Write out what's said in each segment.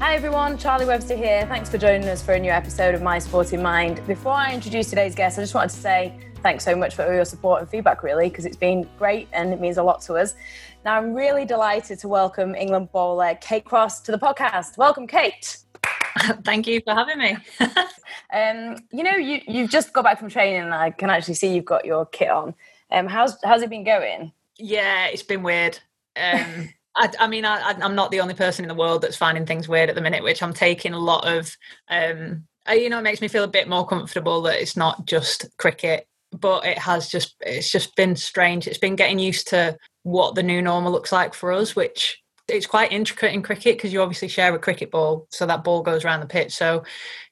Hi everyone, Charlie Webster here. Thanks for joining us for a new episode of My Sporting Mind. Before I introduce today's guest, I just wanted to say thanks so much for all your support and feedback, really, because it's been great and it means a lot to us. Now, I'm really delighted to welcome England bowler Kate Cross to the podcast. Welcome, Kate. Thank you for having me. um, you know, you, you've just got back from training, and I can actually see you've got your kit on. Um, how's how's it been going? Yeah, it's been weird. Um, I, I, mean, I, am not the only person in the world that's finding things weird at the minute, which I'm taking a lot of. Um, you know, it makes me feel a bit more comfortable that it's not just cricket, but it has just it's just been strange. It's been getting used to what the new normal looks like for us, which it's quite intricate in cricket because you obviously share a cricket ball, so that ball goes around the pitch. So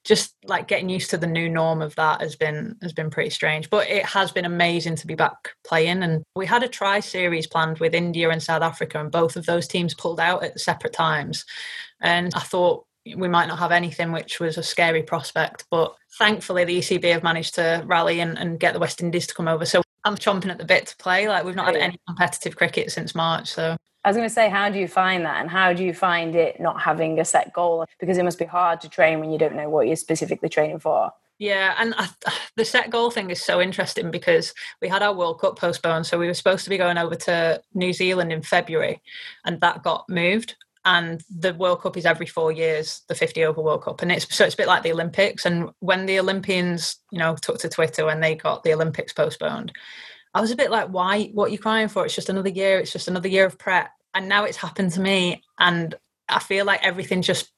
just like getting used to the new norm of that has been has been pretty strange. But it has been amazing to be back playing. And we had a tri-series planned with India and South Africa, and both of those teams pulled out at separate times. And I thought we might not have anything, which was a scary prospect. But thankfully, the ECB have managed to rally and, and get the West Indies to come over. So I'm chomping at the bit to play. Like we've not had any competitive cricket since March. So I was going to say, how do you find that, and how do you find it not having a set goal? Because it must be hard to train when you don't know what you're specifically training for. Yeah, and I, the set goal thing is so interesting because we had our World Cup postponed, so we were supposed to be going over to New Zealand in February, and that got moved. And the World Cup is every four years, the 50 over World Cup, and it's so it's a bit like the Olympics. And when the Olympians, you know, took to Twitter when they got the Olympics postponed, I was a bit like, why? What are you crying for? It's just another year. It's just another year of prep. And now it's happened to me. And I feel like everything just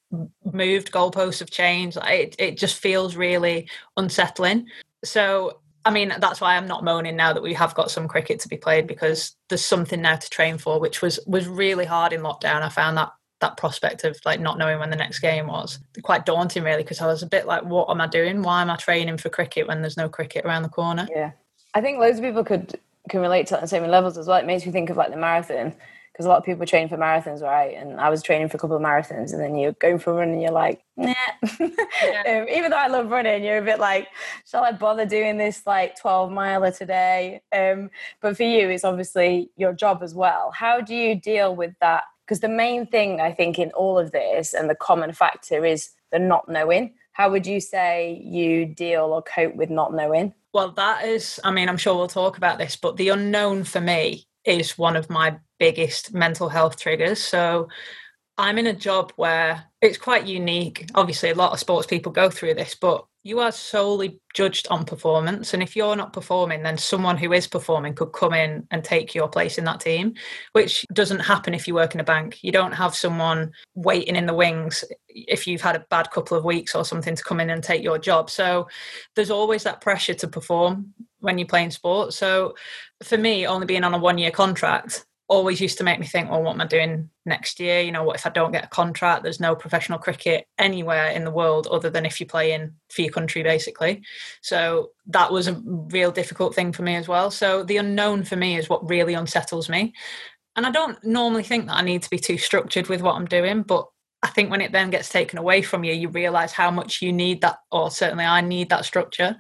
moved, goalposts have changed. It, it just feels really unsettling. So, I mean, that's why I'm not moaning now that we have got some cricket to be played because there's something now to train for, which was was really hard in lockdown. I found that that prospect of like not knowing when the next game was quite daunting really because I was a bit like what am I doing why am I training for cricket when there's no cricket around the corner yeah I think loads of people could can relate to that on same levels as well. It makes me think of like the marathon because a lot of people train for marathons, right? And I was training for a couple of marathons, and then you're going for a run, and you're like, nah. Yeah. um, even though I love running, you're a bit like, shall I bother doing this like 12 miler today? Um, but for you, it's obviously your job as well. How do you deal with that? Because the main thing I think in all of this, and the common factor, is the not knowing. How would you say you deal or cope with not knowing? Well, that is, I mean, I'm sure we'll talk about this, but the unknown for me is one of my biggest mental health triggers. So I'm in a job where it's quite unique. Obviously, a lot of sports people go through this, but you are solely judged on performance. And if you're not performing, then someone who is performing could come in and take your place in that team, which doesn't happen if you work in a bank. You don't have someone waiting in the wings if you've had a bad couple of weeks or something to come in and take your job. So there's always that pressure to perform when you're playing sport. So for me, only being on a one year contract, always used to make me think, well, what am I doing next year? You know, what if I don't get a contract? There's no professional cricket anywhere in the world other than if you're playing for your country, basically. So that was a real difficult thing for me as well. So the unknown for me is what really unsettles me. And I don't normally think that I need to be too structured with what I'm doing, but I think when it then gets taken away from you, you realize how much you need that, or certainly I need that structure.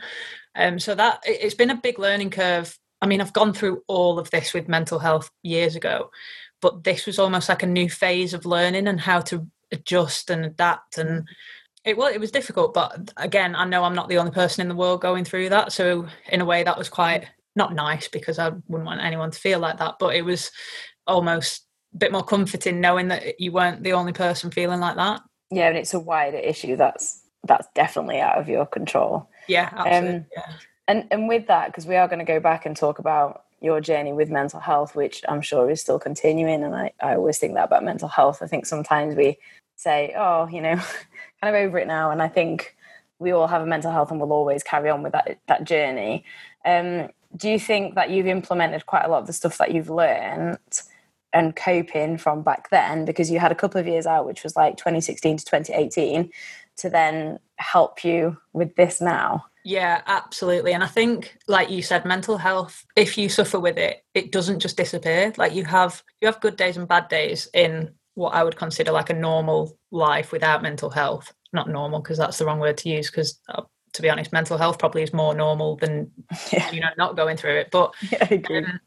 Um, so that it's been a big learning curve I mean, I've gone through all of this with mental health years ago, but this was almost like a new phase of learning and how to adjust and adapt. And it was it was difficult, but again, I know I'm not the only person in the world going through that. So in a way, that was quite not nice because I wouldn't want anyone to feel like that. But it was almost a bit more comforting knowing that you weren't the only person feeling like that. Yeah, and it's a wider issue that's that's definitely out of your control. Yeah, absolutely. Um, yeah and and with that because we are going to go back and talk about your journey with mental health which i'm sure is still continuing and i, I always think that about mental health. I think sometimes we say oh you know kind of over it now and i think we all have a mental health and we'll always carry on with that that journey. Um, do you think that you've implemented quite a lot of the stuff that you've learned and coping from back then? Because you had a couple of years out which was like 2016 to 2018 to then help you with this now yeah, absolutely. And I think, like you said, mental health, if you suffer with it, it doesn't just disappear. Like you have you have good days and bad days in what I would consider like a normal life without mental health. Not normal because that's the wrong word to use because uh, to be honest, mental health probably is more normal than yeah. you know not going through it. But yeah, I. Um,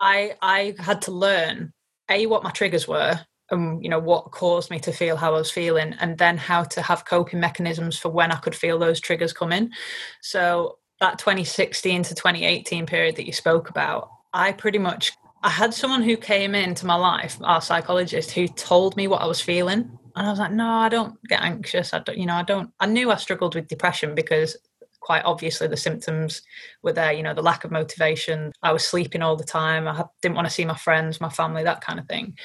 I I had to learn a what my triggers were and you know what caused me to feel how I was feeling, and then how to have coping mechanisms for when I could feel those triggers come in. So that 2016 to 2018 period that you spoke about, I pretty much I had someone who came into my life, our psychologist, who told me what I was feeling. And I was like, no, I don't get anxious. I don't, you know, I don't, I knew I struggled with depression because quite obviously the symptoms were there, you know, the lack of motivation. I was sleeping all the time. I didn't want to see my friends, my family, that kind of thing.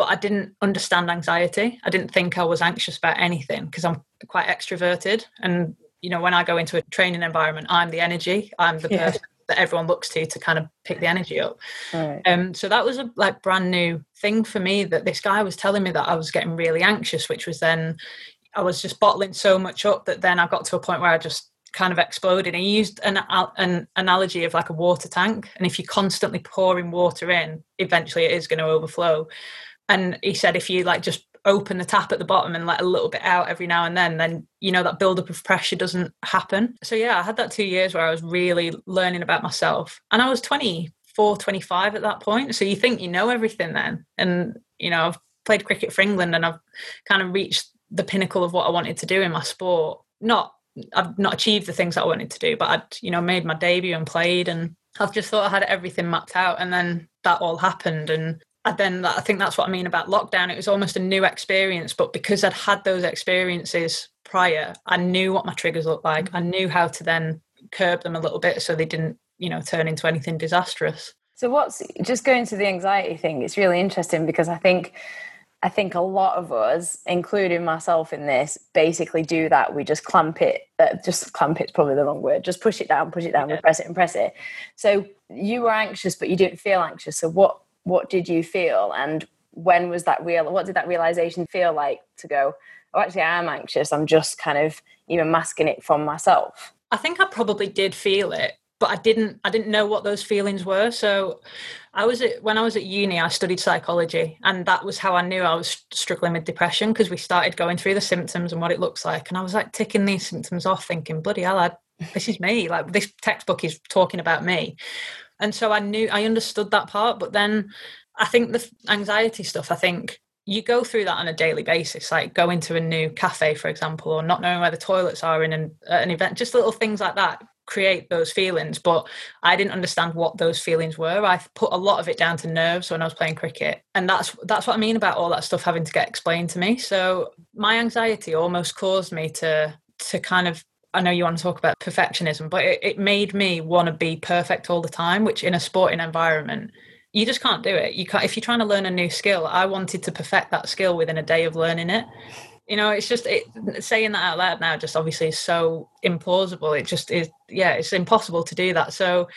But I didn't understand anxiety. I didn't think I was anxious about anything because I'm quite extroverted. And, you know, when I go into a training environment, I'm the energy, I'm the yeah. person that everyone looks to to kind of pick the energy up. Right. Um, so that was a like brand new thing for me that this guy was telling me that I was getting really anxious, which was then I was just bottling so much up that then I got to a point where I just kind of exploded. And he used an, an analogy of like a water tank, and if you're constantly pouring water in, eventually it is going to overflow. And he said if you like just open the tap at the bottom and let a little bit out every now and then, then you know that buildup of pressure doesn't happen. So yeah, I had that two years where I was really learning about myself, and I was 24, 25 at that point. So you think you know everything then, and you know I've played cricket for England and I've kind of reached the pinnacle of what I wanted to do in my sport. Not I've not achieved the things that I wanted to do, but I'd you know made my debut and played, and I've just thought I had everything mapped out, and then that all happened, and and then I think that's what I mean about lockdown. It was almost a new experience, but because I'd had those experiences prior, I knew what my triggers looked like. I knew how to then curb them a little bit so they didn't, you know, turn into anything disastrous. So what's just going to the anxiety thing? It's really interesting because I think I think a lot of us, including myself in this, basically do that. We just clamp it. Uh, just clamp it's probably the wrong word. Just push it down, push it down, yeah. we press it and press it. So you were anxious, but you didn't feel anxious. So what what did you feel? And when was that real what did that realization feel like to go oh actually i am anxious. I'm just kind of even masking it from myself. I think i probably did feel it but i didn't i didn't know what those feelings were. So i was at when i was at uni i studied psychology and that was how i knew i was struggling with depression because we started going through the symptoms and what it looks like and i was like ticking these symptoms off thinking bloody hell I, this is me like this textbook is talking about me and so i knew i understood that part but then i think the anxiety stuff i think you go through that on a daily basis like going to a new cafe for example or not knowing where the toilets are in an, an event just little things like that create those feelings. But i didn't understand what those feelings were. I put a lot of it down to nerves when i was playing cricket. And that's that's what i mean about all that stuff having to get explained to me. So my anxiety almost caused me to to kind of I know you want to talk about perfectionism, but it, it made me want to be perfect all the time, which in a sporting environment, you just can't do it. You can't if you're trying to learn a new skill. I wanted to perfect that skill within a day of learning it. You know, it's just it, saying that out loud now. Just obviously is so implausible. It just is. Yeah, it's impossible to do that. So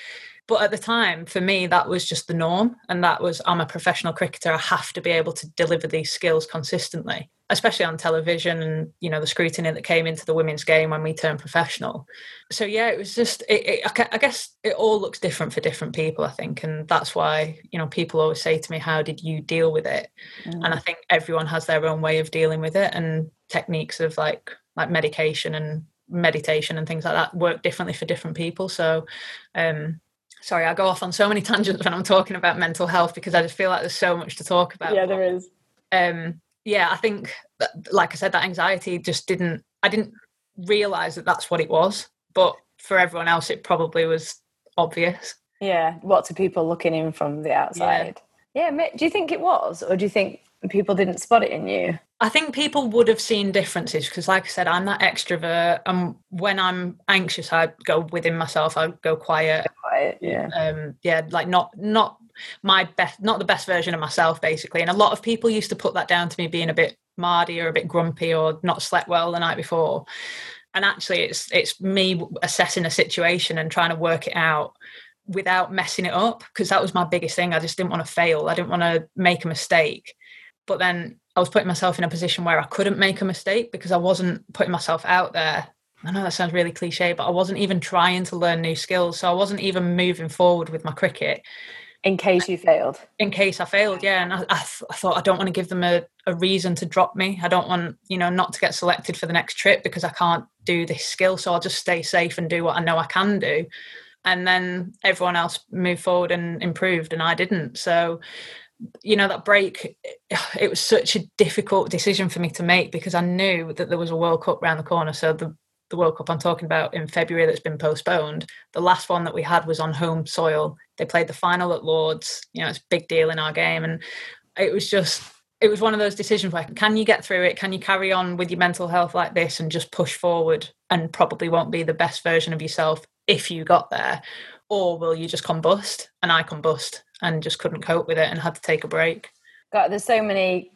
but at the time, for me, that was just the norm. And that was, I'm a professional cricketer. I have to be able to deliver these skills consistently, especially on television and, you know, the scrutiny that came into the women's game when we turned professional. So, yeah, it was just, it, it, I guess it all looks different for different people, I think. And that's why, you know, people always say to me, how did you deal with it? Mm. And I think everyone has their own way of dealing with it and techniques of like, like medication and meditation and things like that work differently for different people. So, um, sorry, I go off on so many tangents when I'm talking about mental health because I just feel like there's so much to talk about. Yeah, there is. Um, yeah, I think, that, like I said, that anxiety just didn't. I didn't realize that that's what it was, but for everyone else, it probably was obvious. Yeah, what to people looking in from the outside? Yeah. yeah, do you think it was, or do you think people didn't spot it in you? I think people would have seen differences because, like I said, I'm that extrovert. And when I'm anxious, I go within myself. I go quiet. Quiet, yeah. Um, yeah, like not not my best, not the best version of myself, basically. And a lot of people used to put that down to me being a bit mardy or a bit grumpy or not slept well the night before. And actually, it's it's me assessing a situation and trying to work it out without messing it up because that was my biggest thing. I just didn't want to fail. I didn't want to make a mistake. But then I was putting myself in a position where I couldn't make a mistake because I wasn't putting myself out there. I know that sounds really cliche, but I wasn't even trying to learn new skills. So I wasn't even moving forward with my cricket. In case you failed. In case I failed, yeah. And I, I, th- I thought I don't want to give them a, a reason to drop me. I don't want, you know, not to get selected for the next trip because I can't do this skill. So I'll just stay safe and do what I know I can do. And then everyone else moved forward and improved, and I didn't. So you know that break it was such a difficult decision for me to make because i knew that there was a world cup around the corner so the the world cup i'm talking about in february that's been postponed the last one that we had was on home soil they played the final at Lord's you know it's a big deal in our game and it was just it was one of those decisions where can you get through it can you carry on with your mental health like this and just push forward and probably won't be the best version of yourself if you got there or will you just combust and i combust and just couldn't cope with it and had to take a break. God, there's so many.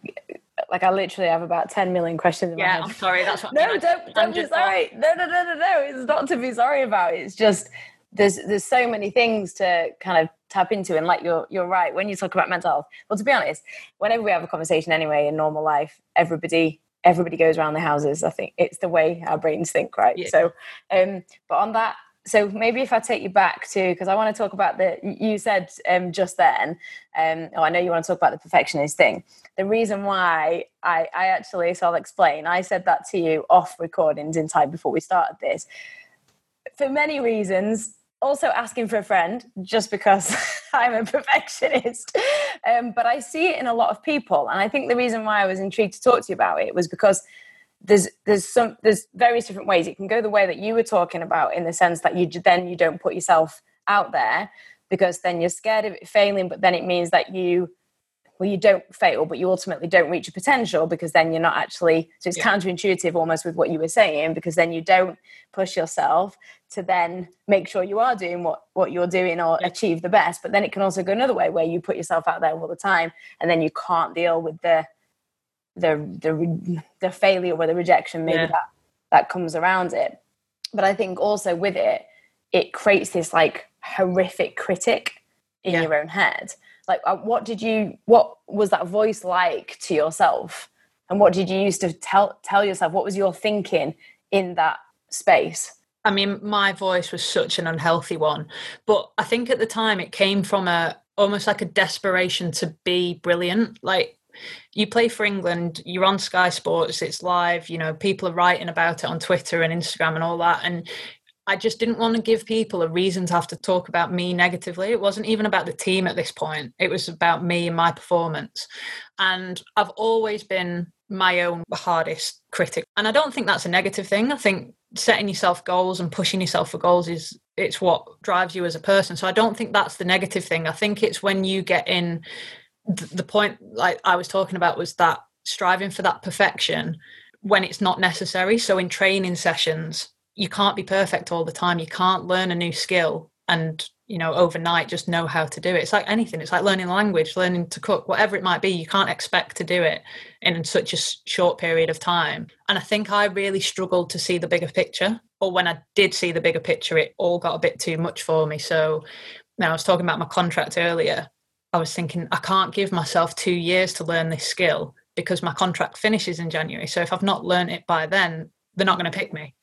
Like I literally have about ten million questions. In yeah, my I'm sorry. That's what. no, I mean, don't don't be sorry. No, no, no, no, no. It's not to be sorry about. It's just there's there's so many things to kind of tap into, and like you're you're right when you talk about mental health. Well, to be honest, whenever we have a conversation anyway in normal life, everybody everybody goes around the houses. I think it's the way our brains think, right? Yeah. So, um, but on that so maybe if I take you back to because I want to talk about the you said um, just then. Um, oh, I know you want to talk about the perfectionist thing. The reason why I, I actually so I'll explain. I said that to you off recordings in time before we started this for many reasons. Also asking for a friend just because I'm a perfectionist, um, but I see it in a lot of people, and I think the reason why I was intrigued to talk to you about it was because there's there's some there's various different ways it can go the way that you were talking about in the sense that you then you don't put yourself out there because then you're scared of it failing but then it means that you well you don't fail but you ultimately don't reach your potential because then you're not actually so it's yeah. counterintuitive almost with what you were saying because then you don't push yourself to then make sure you are doing what what you're doing or yeah. achieve the best but then it can also go another way where you put yourself out there all the time and then you can't deal with the the the the failure or the rejection maybe yeah. that that comes around it. But i think also with it it creates this like horrific critic in yeah. your own head. Like uh, what did you what was that voice like to yourself? And what did you used to tell tell yourself? What was your thinking in that space? I mean my voice was such an unhealthy one. But i think at the time it came from a almost like a desperation to be brilliant. Like you play for England, you're on Sky Sports, it's live, you know, people are writing about it on Twitter and Instagram and all that. And I just didn't want to give people a reason to have to talk about me negatively. It wasn't even about the team at this point, it was about me and my performance. And I've always been my own hardest critic. And I don't think that's a negative thing. I think setting yourself goals and pushing yourself for goals is it's what drives you as a person. So I don't think that's the negative thing. I think it's when you get in the point like I was talking about was that striving for that perfection when it's not necessary. So in training sessions, you can't be perfect all the time. You can't learn a new skill and you know overnight just know how to do it. It's like anything. It's like learning language, learning to cook, whatever it might be. You can't expect to do it in such a short period of time. And I think I really struggled to see the bigger picture. Or when I did see the bigger picture, it all got a bit too much for me. So now I was talking about my contract earlier I was thinking, I can't give myself two years to learn this skill because my contract finishes in January. So if I've not learned it by then, they're not going to pick me.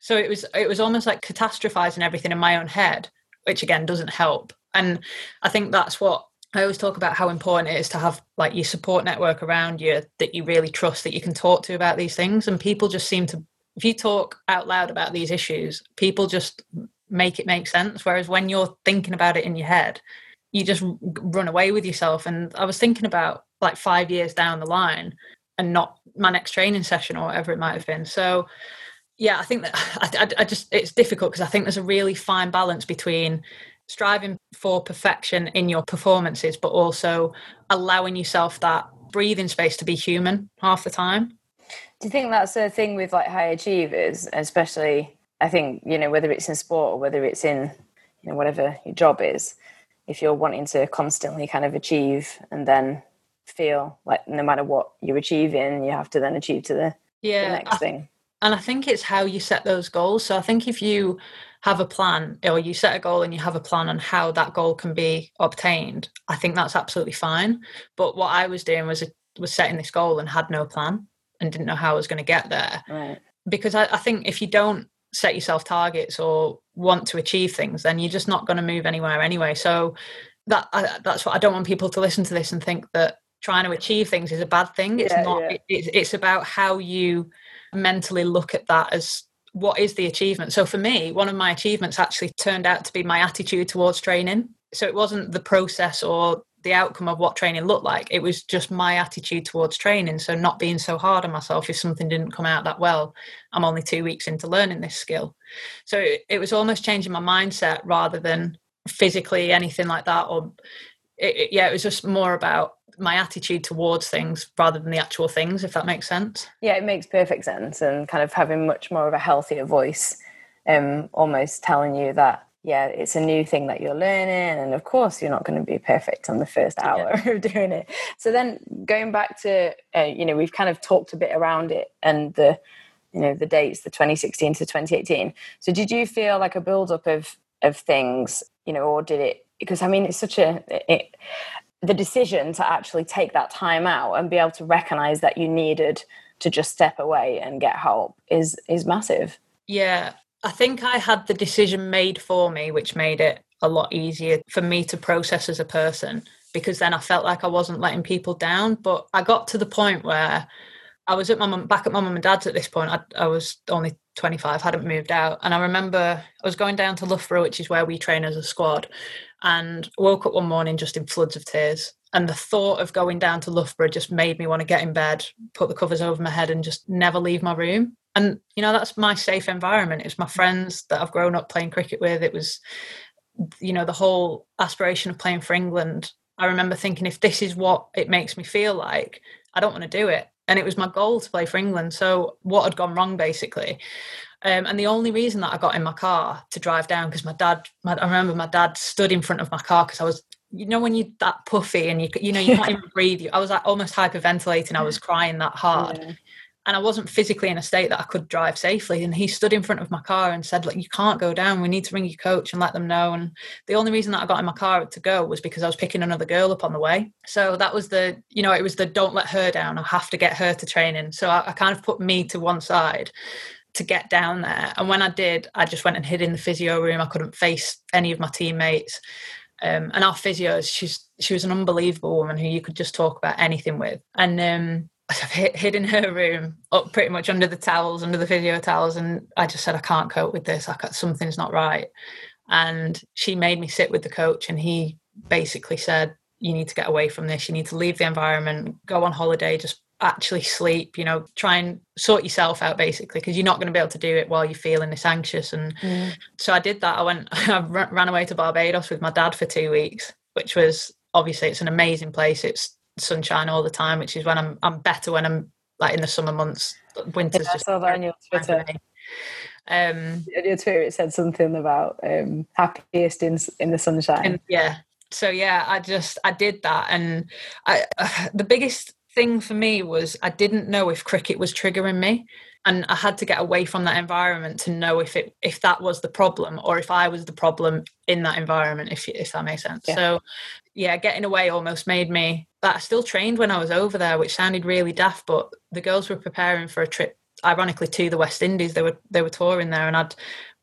So it was it was almost like catastrophizing everything in my own head, which again doesn't help. And I think that's what I always talk about how important it is to have like your support network around you that you really trust that you can talk to about these things. And people just seem to if you talk out loud about these issues, people just make it make sense. Whereas when you're thinking about it in your head, you just run away with yourself. And I was thinking about like five years down the line and not my next training session or whatever it might have been. So, yeah, I think that I, I, I just, it's difficult because I think there's a really fine balance between striving for perfection in your performances, but also allowing yourself that breathing space to be human half the time. Do you think that's the thing with like high achievers, especially? I think you know whether it's in sport or whether it's in you know whatever your job is if you're wanting to constantly kind of achieve and then feel like no matter what you're achieving, you have to then achieve to the, yeah, the next I, thing. And I think it's how you set those goals. So I think if you have a plan or you set a goal and you have a plan on how that goal can be obtained, I think that's absolutely fine. But what I was doing was was setting this goal and had no plan and didn't know how I was going to get there. Right. Because I, I think if you don't set yourself targets or want to achieve things, then you're just not going to move anywhere anyway. So that I, that's what I don't want people to listen to this and think that trying to achieve things is a bad thing. It's yeah, not. Yeah. It, it's, it's about how you mentally look at that as what is the achievement. So for me, one of my achievements actually turned out to be my attitude towards training. So it wasn't the process or the outcome of what training looked like. It was just my attitude towards training. So not being so hard on myself if something didn't come out that well. I'm only two weeks into learning this skill. So it, was almost changing my mindset rather than physically anything like that. Or it, it, yeah, it was just more about my attitude towards things rather than the actual things, if that makes sense. Yeah, it makes perfect sense, and kind of having much more of a healthier voice, um, almost telling you that yeah, it's a new thing that you're learning, and of course you're not going to be perfect on the first hour yeah. of doing it. So then going back to uh, you know we've kind of talked a bit around it and the you know the dates, the 2016 to 2018. So did you feel like a build up of of things, you know, or did it? Because I mean, it's such a it, the decision to actually take that time out and be able to recognize that you needed to just step away and get help is is massive yeah i think i had the decision made for me which made it a lot easier for me to process as a person because then i felt like i wasn't letting people down but i got to the point where i was at my back at my mum and dad's at this point I, I was only 25 hadn't moved out and i remember i was going down to loughborough which is where we train as a squad and woke up one morning just in floods of tears. And the thought of going down to Loughborough just made me want to get in bed, put the covers over my head, and just never leave my room. And, you know, that's my safe environment. It's my friends that I've grown up playing cricket with. It was, you know, the whole aspiration of playing for England. I remember thinking, if this is what it makes me feel like, I don't want to do it. And it was my goal to play for England. So, what had gone wrong, basically? Um, and the only reason that I got in my car to drive down because my dad, my, I remember my dad stood in front of my car because I was, you know, when you're that puffy and you, you know, you can't even breathe. You, I was like almost hyperventilating. I was crying that hard. Yeah. And I wasn't physically in a state that I could drive safely. And he stood in front of my car and said, "Like, you can't go down. We need to ring your coach and let them know." And the only reason that I got in my car to go was because I was picking another girl up on the way. So that was the, you know, it was the don't let her down. I have to get her to training. So I, I kind of put me to one side to get down there. And when I did, I just went and hid in the physio room. I couldn't face any of my teammates. Um, and our physio, she's she was an unbelievable woman who you could just talk about anything with. And um, hid, hid in her room, up pretty much under the towels, under the video towels, and I just said, I can't cope with this. I something's not right. And she made me sit with the coach, and he basically said, "You need to get away from this. You need to leave the environment, go on holiday, just actually sleep you know try and sort yourself out basically because you're not going to be able to do it while you're feeling this anxious and mm. so i did that i went i ran away to barbados with my dad for two weeks which was obviously it's an amazing place it's sunshine all the time which is when i'm i'm better when i'm like in the summer months. Winter's yeah, just saw that on your twitter. um on your twitter it said something about um happiest in in the sunshine. And, yeah. So yeah i just i did that and i uh, the biggest thing for me was I didn't know if cricket was triggering me and I had to get away from that environment to know if it if that was the problem or if I was the problem in that environment if if that makes sense. Yeah. So yeah, getting away almost made me but I still trained when I was over there which sounded really daft but the girls were preparing for a trip ironically to the West Indies they were they were touring there and I'd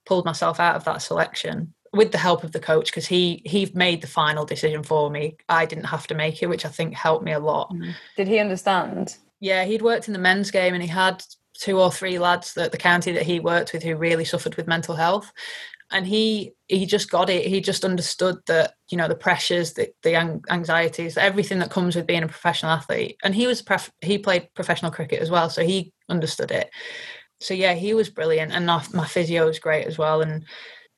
pulled myself out of that selection with the help of the coach because he he made the final decision for me. I didn't have to make it, which I think helped me a lot. Mm. Did he understand? Yeah, he'd worked in the men's game and he had two or three lads that the county that he worked with who really suffered with mental health. And he he just got it. He just understood that you know the pressures, the the anxieties, everything that comes with being a professional athlete. And he was he played professional cricket as well, so he understood it. So yeah, he was brilliant, and my, my physio was great as well. And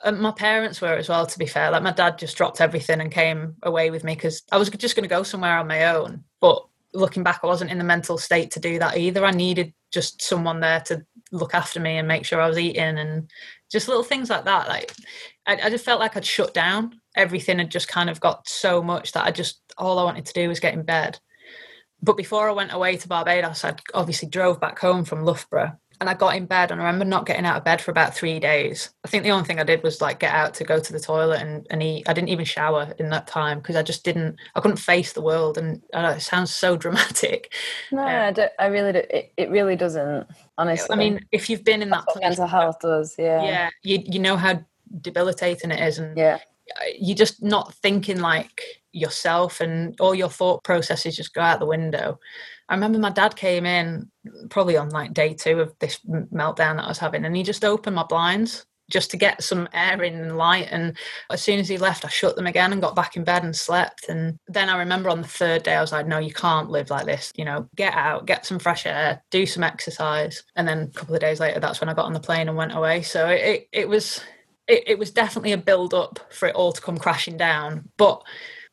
and my parents were as well to be fair like my dad just dropped everything and came away with me because i was just going to go somewhere on my own but looking back i wasn't in the mental state to do that either i needed just someone there to look after me and make sure i was eating and just little things like that. Like I, I just felt like i'd shut down. Everything had just kind of got so much that i just all i wanted to do was get in bed. But before i went away to barbados i obviously drove back home from loughborough and I got in bed and I remember not getting out of bed for about three days. I think the only thing I did was like get out to go to the toilet and, and eat. I didn't even shower in that time because I just didn't, I couldn't face the world. And it sounds so dramatic. No, uh, I, don't, I really, do, it, it really doesn't, honestly. I mean, if you've been in that place, mental health does, yeah. Yeah, you, you know how debilitating it is. And yeah. you're just not thinking like yourself and all your thought processes just go out the window. I remember my dad came in probably on like day two of this meltdown that I was having, and he just opened my blinds just to get some air in and light. And as soon as he left, I shut them again and got back in bed and slept. And then I remember on the third day, I was like, no, you can't live like this. You know, get out, get some fresh air, do some exercise. And then a couple of days later, that's when I got on the plane and went away. So it, it was. It, it was definitely a build up for it all to come crashing down. But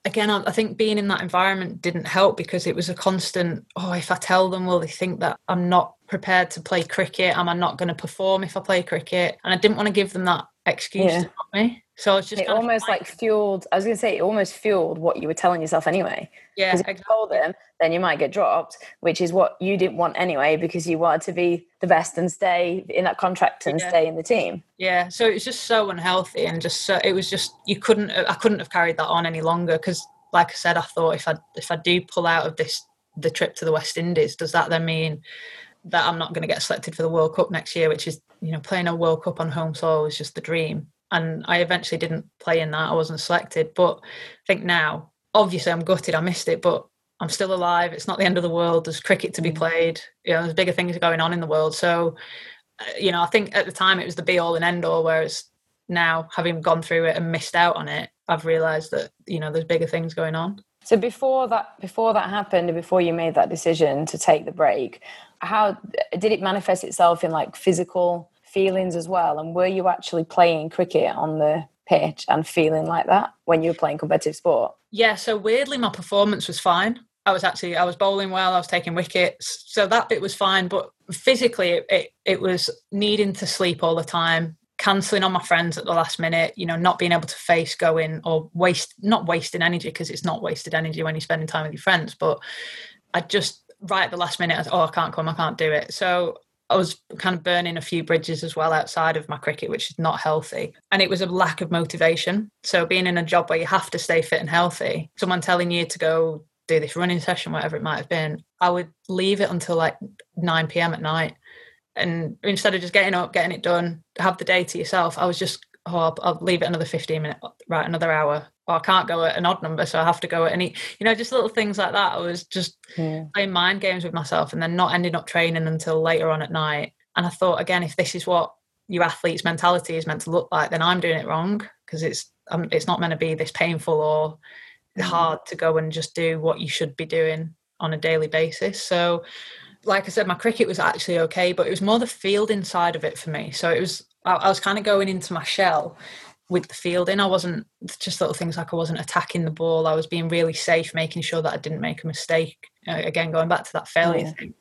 again, I, think being in that environment didn't help because it was a constant, oh, if I tell them, will they think that I'm not prepared to play cricket? Am I not going to perform if I play cricket? And I didn't want to give them that excuse yeah. to me. So it's just it almost like fueled. I was going to say it almost fueled what you were telling yourself anyway. Yeah, if exactly. you told them, then you might get dropped, which is what you didn't want anyway, because you wanted to be the best and stay in that contract and yeah. stay in the team. Yeah, so it was just so unhealthy, and just so it was just you couldn't. Uh, I couldn't have carried that on any longer because, like I said, I thought if I if I do pull out of this the trip to the West Indies, does that then mean that I'm not going to get selected for the World Cup next year, which is you know playing a World Cup on home soil is just the dream and I eventually didn't play in that. I wasn't selected, but I think now, obviously, I'm gutted. I missed it, but I'm still alive. It's not the end of the world. There's cricket to be mm. played. You know, there's bigger things going on in the world. So, uh, you know, I think at the time it was the be all and end all. Whereas now, having gone through it and missed out on it, I've realised that you know there's bigger things going on. So before that, before that happened, before you made that decision to take the break, how did it manifest itself in like physical feelings as well? And were you actually playing cricket on the pitch and feeling like that when you were playing competitive sport? Yeah, so weirdly, my performance was fine. I was actually I was bowling well. I was taking wickets, so that bit was fine. But physically, it, it, it was needing to sleep all the time, cancelling on my friends at the last minute. You know, not being able to face going or waste not wasting energy because it's not wasted energy when you're spending time with your friends. But I just right at the last minute, I thought, oh, I can't come, I can't do it. So I was kind of burning a few bridges as well outside of my cricket, which is not healthy. And it was a lack of motivation. So being in a job where you have to stay fit and healthy, someone telling you to go do this running session, whatever it might have been, I would leave it until like 9 p.m. at night. And instead of just getting up, getting it done, have the day to yourself, I was just, oh, I'll, leave it another 15 minutes, right, another hour. Or I can't go at an odd number, so I have to go at any, you know, just little things like that. I was just yeah. playing mind games with myself and then not ending up training until later on at night. And I thought, again, if this is what your athlete's mentality is meant to look like, then I'm doing it wrong because it's um, it's not meant to be this painful or mm. hard to go and just do what you should be doing on a daily basis. So, like I said, my cricket was actually okay, but it was more the fielding side of it for me. So it was I, I was kind of going into my shell with the fielding. I wasn't just little things like I wasn't attacking the ball. I was being really safe, making sure that I didn't make a mistake. Uh, again, going back to that failure yeah. thing,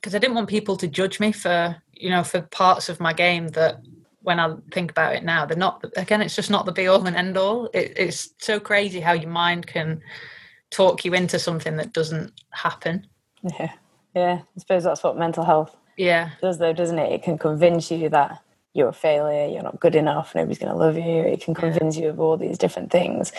because um, I didn't want people to judge me for you know for parts of my game that when I think about it now, they're not. Again, it's just not the be all and end all. It, it's so crazy how your mind can talk you into something that doesn't happen. Yeah, yeah. I suppose that's what mental health yeah does, though, doesn't it? It can convince you that you're a failure, you're not good enough, nobody's going to love you. It can convince you of all these different things.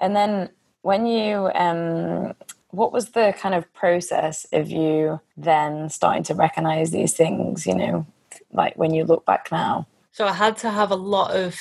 And then when you, um, what was the kind of process of you then starting to recognize these things, you know, like when you look back now? So I had to have a lot of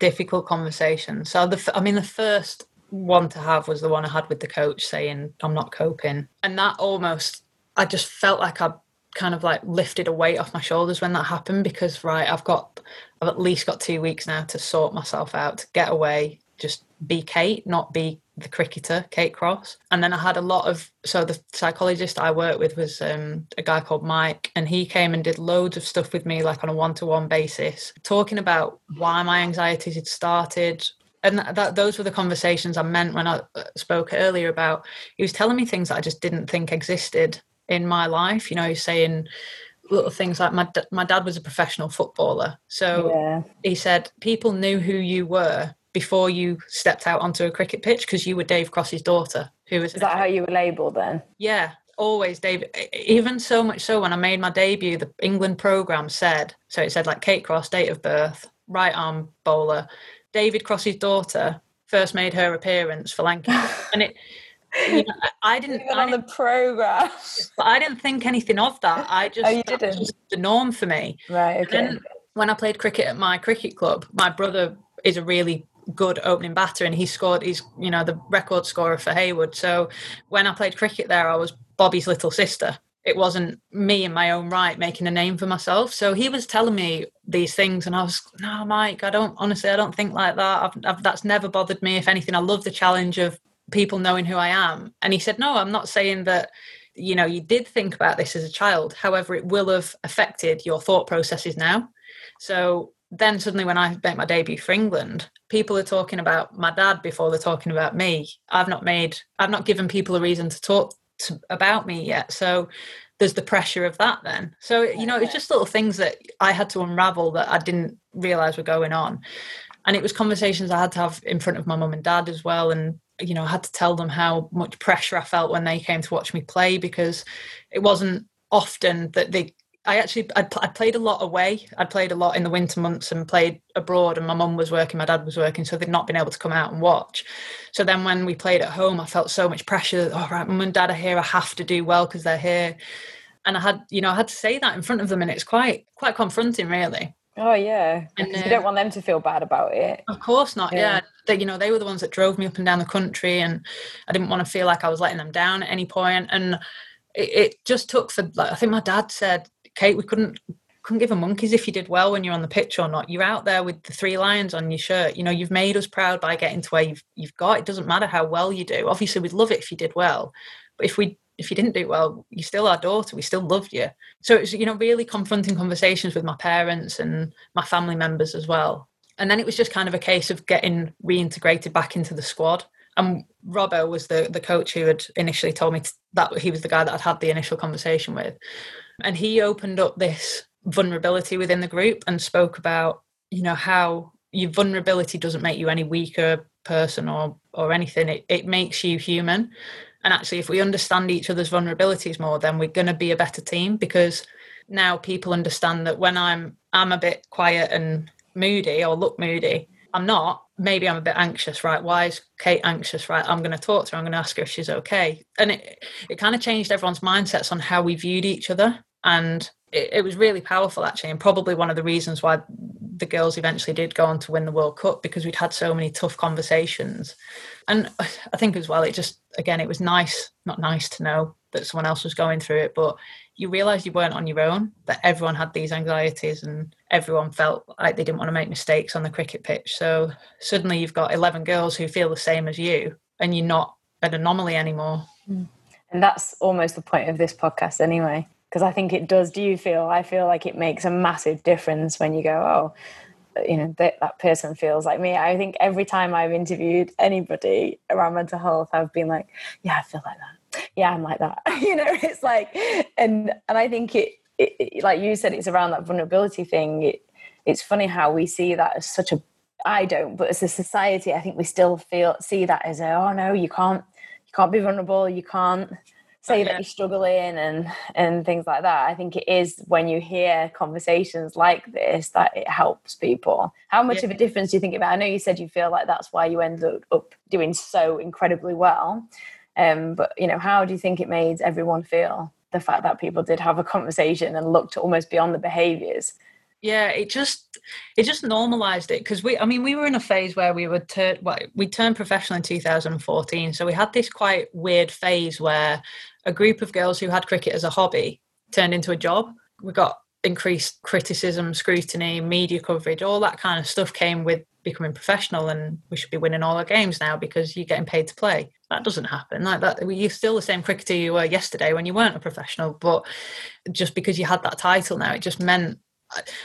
difficult conversations. So the, I mean, the first one to have was the one I had with the coach saying, I'm not coping. And that almost, I just felt like I kind of like lifted a weight off my shoulders when that happened because right i've got i've at least got two weeks now to sort myself out to get away just be kate not be the cricketer kate cross. And then i had a lot of so the psychologist i worked with was um, a guy called mike and he came and did loads of stuff with me like on a one-to-one basis talking about why my anxieties had started. And that, that, those were the conversations I meant when I uh, spoke earlier about. He was telling me things that I just didn't think existed, in my life. You know, saying little things like my my dad was a professional footballer, so yeah. he said people knew who you were before you stepped out onto a cricket pitch because you were Dave Cross's daughter. Who was is that how you were labelled then? Yeah, always Dave. Even so much so when I made my debut, the England program said so. It said like Kate Cross, date of birth, right arm bowler, David Cross's daughter. First made her appearance for Lancashire, and it you know, I didn't Even I on didn't, the program. But I didn't think anything of that. I oh, just oh, you didn't. was the norm for me. Right. Okay. And when I played cricket at my cricket club, my brother is a really good opening batter and he scored he's you know the record scorer for Heywood. So when I played cricket there I was Bobby's little sister. it wasn't me in my own right making a name for myself. So he was telling me these things, and I was, no, Mike, I don't honestly, I don't think like that. I've, I've, that's never bothered me. If anything, I love the challenge of people knowing who I am. And he said, no, I'm not saying that you know you did think about this as a child. However it will have affected your thought processes now. So then suddenly when i make my debut for england people are talking about my dad before they're talking about me. I've not made i've not given people a reason to talk to, about me yet. So there's the pressure of that then. So you know it's just little things that i had to unravel that i didn't realize were going on. And it was conversations i had to have in front of my mum and dad as well. And you know, I had to tell them how much pressure I felt when they came to watch me play because it wasn't often that they. I actually I'd, i played a lot away. I'd played a lot in the winter months and played abroad, and my mum was working, my dad was working, so they'd not been able to come out and watch. So then when we played at home, I felt so much pressure. All oh, right, mum and dad are here. I have to do well because they're here, and I had you know I had to say that in front of them, and it's quite quite confronting, really. Oh yeah, and uh, you don't want them to feel bad about it. Of course not. Yeah, yeah. They, you know, they were the ones that drove me up and down the country, and I didn't want to feel like I was letting them down at any point. And it, it just took for like I think my dad said, Kate, we couldn't couldn't give a monkeys if you did well when you're on the pitch or not. You're out there with the three lions on your shirt. You know, you've made us proud by getting to where you've you've got. It doesn't matter how well you do. Obviously, we'd love it if you did well, but if we if you didn't do well, you're still our daughter. We still loved you. So it's you know really confronting conversations with my parents and my family members as well. And then it was just kind of a case of getting reintegrated back into the squad. And Robbo was the the coach who had initially told me to, that he was the guy that I'd had the initial conversation with, and he opened up this vulnerability within the group and spoke about you know how your vulnerability doesn't make you any weaker person or or anything. It it makes you human and actually, if we understand each other's vulnerabilities more, then we're going to be a better team because now people understand that when I'm I'm a bit quiet and moody or look moody, I'm not. Maybe I'm a bit anxious, right? Why is Kate anxious, right? I'm going to talk to her. I'm going to ask her if she's okay. And it it kind of changed everyone's mindsets on how we viewed each other, and it, it was really powerful actually, and probably one of the reasons why the girls eventually did go on to win the World Cup because we'd had so many tough conversations. And I think as well, it just, again, it was nice, not nice to know that someone else was going through it, but you realised you weren't on your own, that everyone had these anxieties and everyone felt like they didn't want to make mistakes on the cricket pitch. So suddenly you've got 11 girls who feel the same as you and you're not an anomaly anymore. Mm. And that's almost the point of this podcast anyway because I think it does. Do you feel? I feel like it makes a massive difference when you go, oh, you know, that, that person feels like me. I think every time I've interviewed anybody around mental health, I've been like, yeah, I feel like that. Yeah, I'm like that. you know, it's like, and and I think it, it, it, like you said, it's around that vulnerability thing. It, it's funny how we see that as such a. I don't, but as a society, I think we still feel see that as a, oh no, you can't, you can't be vulnerable. You can't say that you're struggling and and things like that i think it is when you hear conversations like this that it helps people. How much yeah. of a difference do you think about i know you said you feel like that's why you ended up doing so incredibly well um, but you know how do you think it made everyone feel? The fact that people did have a conversation and looked almost beyond the behaviors yeah it just it just normalized it because we i mean we were in a phase where we were tur- well, we turned professional in 2014 so we had this quite weird phase where a group of girls who had cricket as a hobby turned into a job. We got increased criticism, scrutiny, media coverage, all that kind of stuff came with becoming professional and we should be winning all our games now because you're getting paid to play. That doesn't happen. Like that you're still the same cricketer you were yesterday when you weren't a professional, but just because you had that title now, it just meant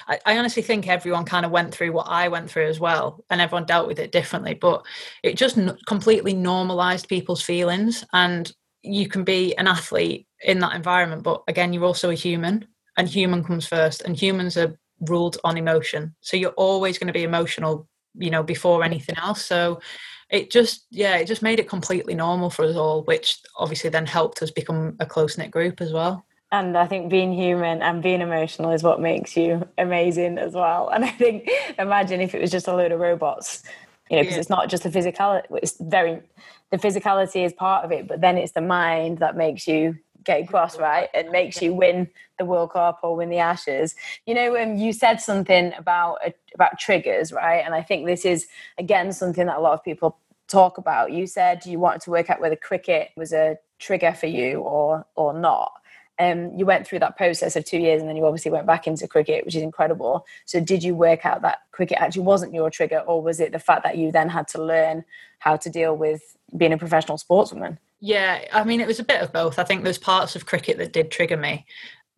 I, I, honestly think everyone kind of went through what I went through as well, and everyone dealt with it differently. But it just n- completely normalized people's feelings, and you can be an athlete in that environment, but again, you're also a human, and human comes first, and humans are ruled on emotion. So you're always going to be emotional, you know, before anything else. So it just, yeah, it just made it completely normal for us all, which obviously then helped us become a close knit group as well. And I think being human and being emotional is what makes you amazing as well. And I think, imagine if it was just a load of robots, you know, because yeah. it's not just the physicality, it's very the physicality is part of it, but then it's the mind that makes you get across, right? And makes you win the World Cup or win the Ashes. You know, um, you said something about uh, about triggers, right? And I think this is again something that a lot of people talk about. You said you wanted to work out whether cricket was a trigger for you or or not. Um, you went through that process of two years and then you obviously went back into cricket, which is incredible. So, did you work out that cricket actually wasn't your trigger, or was it the fact that you then had to learn how to deal with being a professional sportswoman? Yeah, I mean, it was a bit of both. I think there's parts of cricket that did trigger me,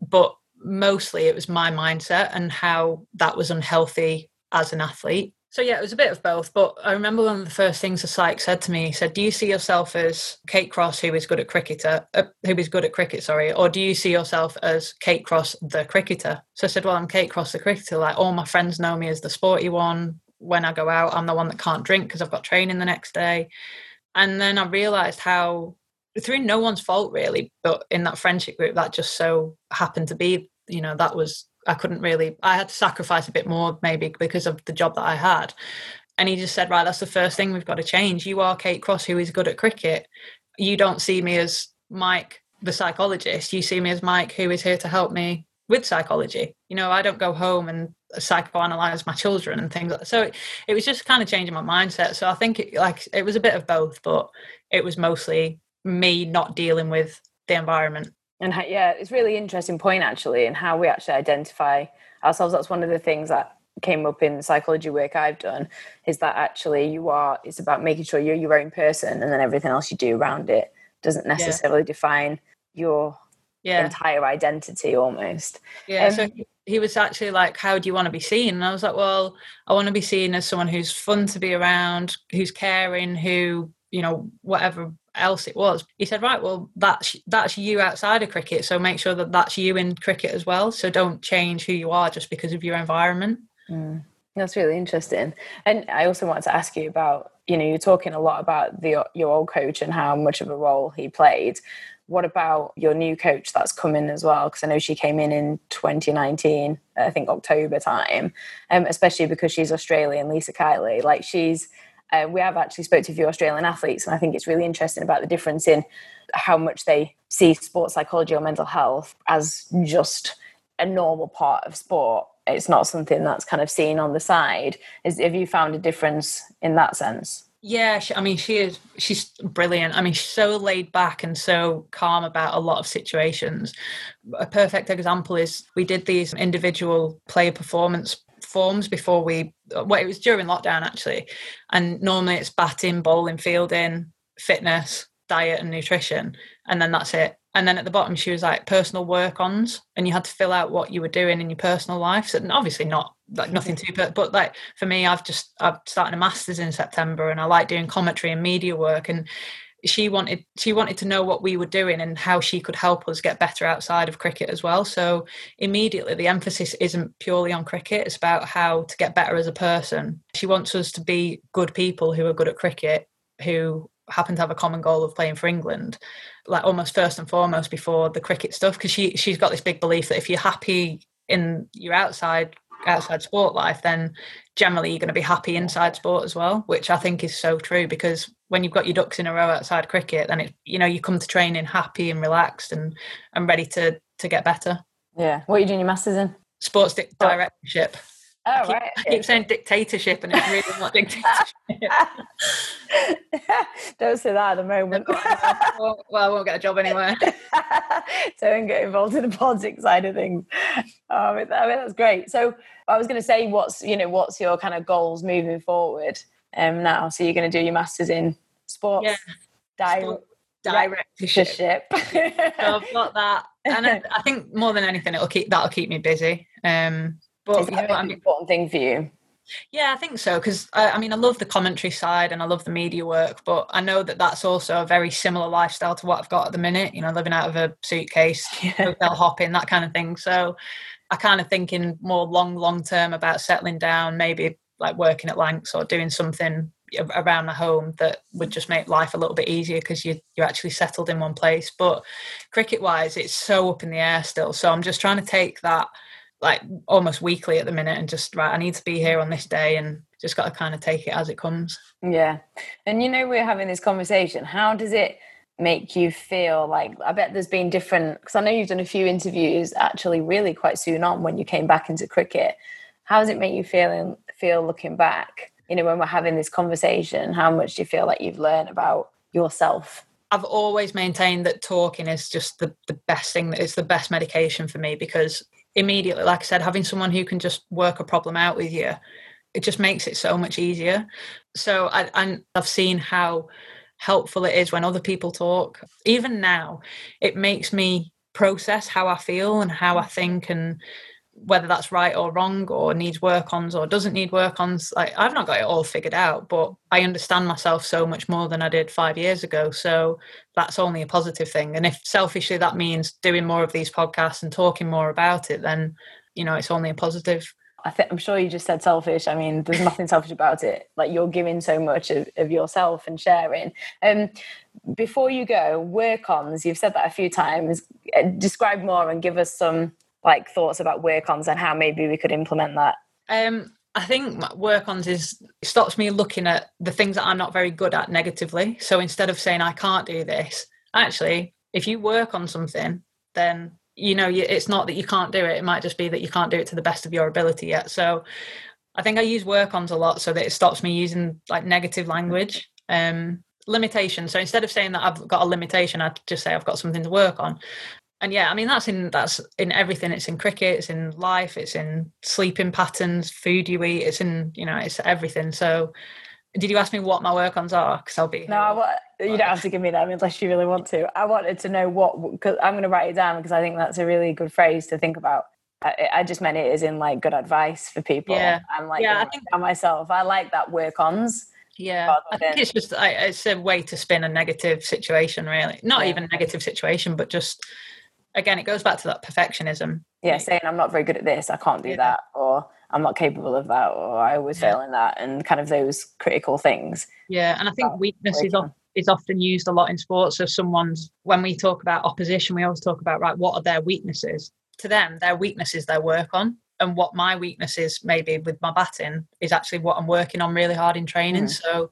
but mostly it was my mindset and how that was unhealthy as an athlete. So yeah, it was a bit of both. But I remember one of the first things the psych said to me. He said, "Do you see yourself as Kate Cross, who is good at cricketer, uh, who is good at cricket, sorry, or do you see yourself as Kate Cross, the cricketer?" So I said, "Well, I'm Kate Cross, the cricketer. Like all my friends know me as the sporty one. When I go out, I'm the one that can't drink because I've got training the next day." And then I realised how through no one's fault really, but in that friendship group, that just so happened to be, you know, that was I couldn't really, I had to sacrifice a bit more maybe because of the job that I had. And he just said, right, that's the first thing we've got to change. You are Kate Cross, who is good at cricket. You don't see me as Mike, the psychologist. You see me as Mike, who is here to help me with psychology. You know, I don't go home and psychoanalyze my children and things like that. So it, it was just kind of changing my mindset. So I think it, like it was a bit of both, but it was mostly me not dealing with the environment and how, yeah it's really interesting point actually and how we actually identify ourselves that's one of the things that came up in the psychology work i've done is that actually you are it's about making sure you're your own person and then everything else you do around it doesn't necessarily yeah. define your yeah. entire identity almost yeah um, so he was actually like how do you want to be seen and i was like well i want to be seen as someone who's fun to be around who's caring who you know whatever else it was. He said right well that's that's you outside of cricket so make sure that that's you in cricket as well. So don't change who you are just because of your environment. Mm, that's really interesting. And i also wanted to ask you about you know you're talking a lot about the your old coach and how much of a role he played. What about your new coach that's coming as well? Because i know she came in in 2019 i think october time um, especially because she's australian Lisa Keightley. Like she's uh, we have actually spoke to a few Australian athletes, and I think it's really interesting about the difference in how much they see sports psychology or mental health as just a normal part of sport. It's not something that's kind of seen on the side. Is have you found a difference in that sense? Yeah, she, I mean, she is. She's brilliant. I mean, she's so laid back and so calm about a lot of situations. A perfect example is we did these individual player performance forms before we well it was during lockdown actually. And normally it's batting bowling fielding fitness diet and nutrition and then that's it. And then at the bottom she was like personal work ons and you had to fill out what you were doing in your personal life. So obviously not like nothing mm-hmm. too but but like for me i've just i've started a master's in september and i like doing commentary and media work and she wanted she wanted to know what we were doing and how she could help us get better outside of cricket as well. So immediately the emphasis isn't purely on cricket it's about how to get better as a person. She wants us to be good people who are good at cricket who happen to have a common goal of playing for England like almost first and foremost before the cricket stuff because she she's got this big belief that if you're happy in your outside outside sport life, then generally you're going to be happy inside sport as well, which I think is so true because when you've got your ducks in a row outside cricket, then it you know you come to training happy and relaxed and and ready to to get better. Yeah. What are you doing your masters in? Sports di- oh. directorship. Oh, I keep, right. I keep saying dictatorship, and it's really not dictatorship. Don't say that at the moment. well, well, I won't get a job anywhere. Don't get involved in the politics side of things. Oh, I mean, that's great. So I was going to say, what's you know, what's your kind of goals moving forward um, now? So you're going to do your masters in sports, yeah. Directorship. so I've got that, and I, I, think more than anything, it'll keep that'll keep me busy. Um, but Is that an important thing for you? Yeah, I think so because I, I, mean I love the commentary side and I love the media work, but I know that that's also a very similar lifestyle to what I've got at the minute. You know, living out of a suitcase, hotel hopping, that kind of thing. So I kind of thinking more long, long term about settling down, maybe like working at Lancs or doing something around the home that would just make life a little bit easier because you you're actually settled in one place. But cricket wise, it's so up in the air still. So I'm just trying to take that like almost weekly at the minute and just right i need to be here on this day and just got to kind of take it as it comes. Yeah. And you know we're having this conversation. How does it make you feel? Like i bet there's been different because i know you've done a few interviews actually really quite soon on when you came back into cricket. How does it make you feel feel looking back you know when we're having this conversation how much do you feel like you've learned about yourself I've always maintained that talking is just the, the best thing, it's the best medication for me because immediately, like I said, having someone who can just work a problem out with you, it just makes it so much easier. So I, and I've seen how helpful it is when other people talk. Even now, it makes me process how I feel and how I think and whether that's right or wrong or needs work ons or doesn't need work ons like i've not got it all figured out but i understand myself so much more than i did five years ago so that's only a positive thing and if selfishly that means doing more of these podcasts and talking more about it then you know it's only a positive I think I'm sure you just said selfish. I mean, there's nothing selfish about it. Like you're giving so much of, of yourself and sharing. Um, before you go, work ons. You've said that a few times. Uh, describe more and give us some like thoughts about work ons and how maybe we could implement that? Um, I think work ons is stops me looking at the things that I'm not very good at negatively. So instead of saying I can't do this, actually, if you work on something, then you know it's not that you can't do it. It might just be that you can't do it to the best of your ability yet. So I think I use work ons a lot so that it stops me using like negative language. Um, limitation. So instead of saying that I've got a limitation, I'd just say I've got something to work on and yeah, I mean that's in that's in everything. It's in cricket, it's in life, it's in sleeping patterns, food you eat. It's in you know, it's everything. So, did you ask me what my work ons are? Because I'll be no, I, you don't have to give me that unless you really want to. I wanted to know what because I'm going to write it down because I think that's a really good phrase to think about. I, I just meant it as in like good advice for people. Yeah, I'm like yeah, I think myself. I like that work ons. Yeah, I think it's just it's a way to spin a negative situation, really. Not yeah. even a negative situation, but just again, it goes back to that perfectionism. Yeah, saying I'm not very good at this, I can't do yeah. that, or I'm not capable of that, or I always yeah. fail in that, and kind of those critical things. Yeah, and I think weakness is, of, is often used a lot in sports. So someone's when we talk about opposition, we always talk about right, what are their weaknesses? To them, their weakness is their work on, and what my weakness is maybe with my batting is actually what I'm working on really hard in training. Mm. So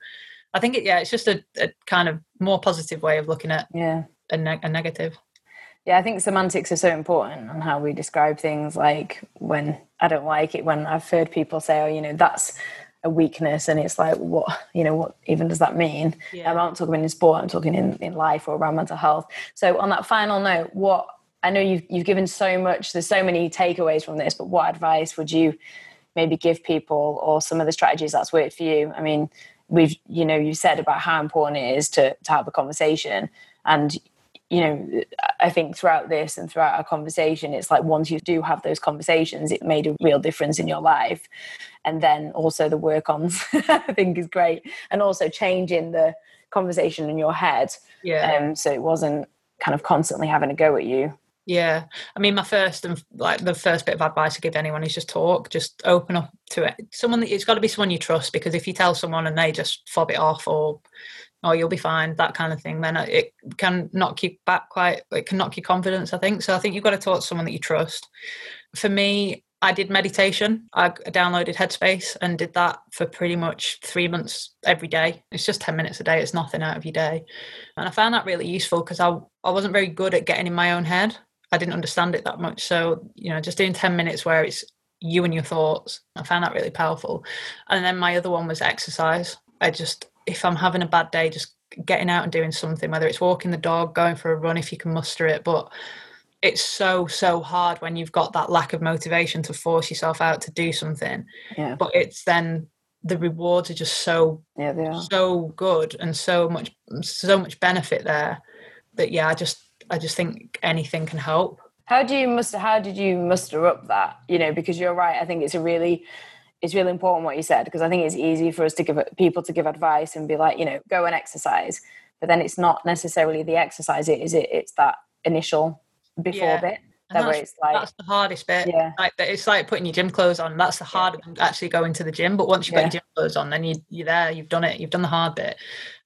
I think it, yeah, it's just a, a, kind of more positive way of looking at yeah a, ne- a negative. Yeah, I think semantics are so important on how we describe things. Like when I don't like it, when I've heard people say, "Oh, you know, that's a weakness," and it's like, what, you know, what even does that mean? Yeah. Um, I'm not talking in sport; I'm talking in in life or around mental health. So, on that final note, what I know you've you've given so much. There's so many takeaways from this, but what advice would you maybe give people, or some of the strategies that's worked for you? I mean, we've you know you said about how important it is to to have a conversation and you know, I think throughout this and throughout our conversation, it's like once you do have those conversations, it made a real difference in your life. And then also the work ons, I think, is great. And also changing the conversation in your head. Yeah. Um, so it wasn't kind of constantly having a go at you. Yeah. I mean, my first and like the first bit of advice to give anyone is just talk, just open up to it. Someone that it's got to be someone you trust because if you tell someone and they just fob it off or oh you'll be fine that kind of thing then it can knock you back quite it can knock your confidence i think. So i think you've got to talk to someone that you trust. For me i did meditation. I downloaded headspace and did that for pretty much three months every day. It's just 10 minutes a day it's nothing out of your day. And i found that really useful because I, I wasn't very good at getting in my own head. I didn't understand it that much. So you know just doing 10 minutes where it's you and your thoughts i found that really powerful. And then my other one was exercise. I just if I'm having a bad day, just getting out and doing something, whether it's walking the dog, going for a run if you can muster it. But it's so, so hard when you've got that lack of motivation to force yourself out to do something. Yeah. But it's then the rewards are just so yeah, they are. so good and so much so much benefit there that yeah, I just I just think anything can help. How do you muster how did you muster up that? You know, because you're right, I think it's a really it's really important what you said because I think it's easy for us to give people to give advice and be like, you know, go and exercise, but then it's not necessarily the exercise. It is it. It's that initial before yeah. bit. That that's, it's like that's the hardest bit. Yeah, like it's like putting your gym clothes on. That's the harder yeah. than actually going to the gym. But once you've got your gym clothes on, then you you're there. You've done it. You've done the hard bit.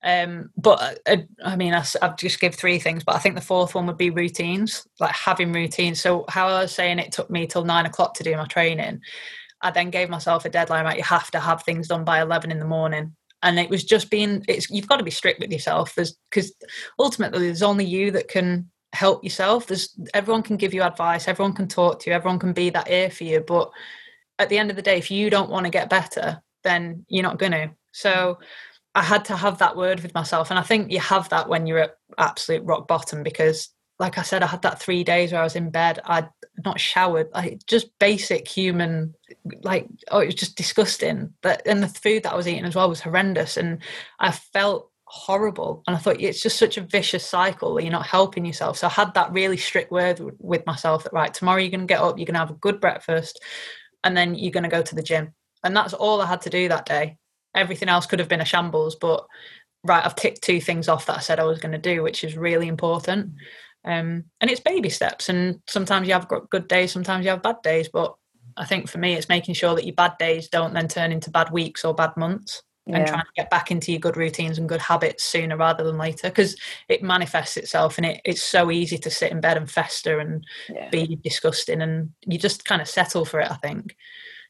Um, but uh, I mean, I, I've just give three things, but I think the fourth one would be routines, like having routines. So how I was saying, it took me till nine o'clock to do my training I then gave myself a deadline, right? You have to have things done by 11 in the morning. And it was just being, it's, you've got to be strict with yourself. Because ultimately there's only you that can help yourself. There's, everyone can give you advice. Everyone can talk to you. Everyone can be that ear for you. But at the end of the day, if you don't want to get better, then you're not going to. So I had to have that word with myself. And I think you have that when you're at absolute rock bottom because, like I said, I had that three days where I was in bed. I'd not showered, like just basic human, like, oh, it was just disgusting. But, and the food that I was eating as well was horrendous. And I felt horrible. And I thought it's just such a vicious cycle you're not helping yourself. So I had that really strict word with myself that, right, tomorrow you're going to get up, you're going to have a good breakfast, and then you're going to go to the gym. And that's all I had to do that day. Everything else could have been a shambles, but right, I've ticked two things off that I said I was going to do, which is really important. Um, and it's baby steps. And sometimes you have good days, sometimes you have bad days. But I think for me, it's making sure that your bad days don't then turn into bad weeks or bad months yeah. and trying to get back into your good routines and good habits sooner rather than later because it manifests itself and it, it's so easy to sit in bed and fester and yeah. be disgusting and you just kind of settle for it i think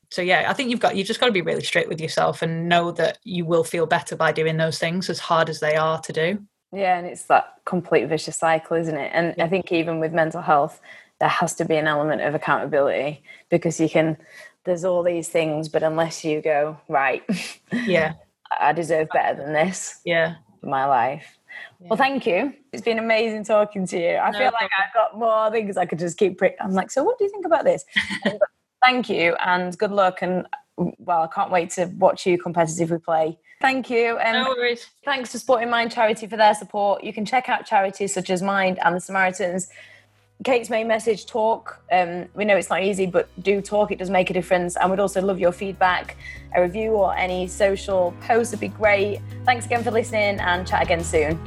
so yeah i think you've got you've just got to be really straight with yourself and know that you will feel better by doing those things as hard as they are to do yeah and it's that complete vicious cycle isn't it and yeah. i think even with mental health there has to be an element of accountability because you can there's all these things, but unless you go, right, yeah, I deserve better than this. Yeah. For my life. Yeah. Well, thank you. It's been amazing talking to you. I no feel problem. like I've got more things I could just keep. Pre- I'm like, so what do you think about this? thank you and good luck. And well, I can't wait to watch you competitively play. Thank you. And no worries. Thanks to Sporting Mind Charity for their support. You can check out charities such as Mind and the Samaritans Kate's main message talk. Um, we know it's not easy, but do talk. It does make a difference. And we'd also love your feedback. A review or any social posts would be great. Thanks again for listening and chat again soon.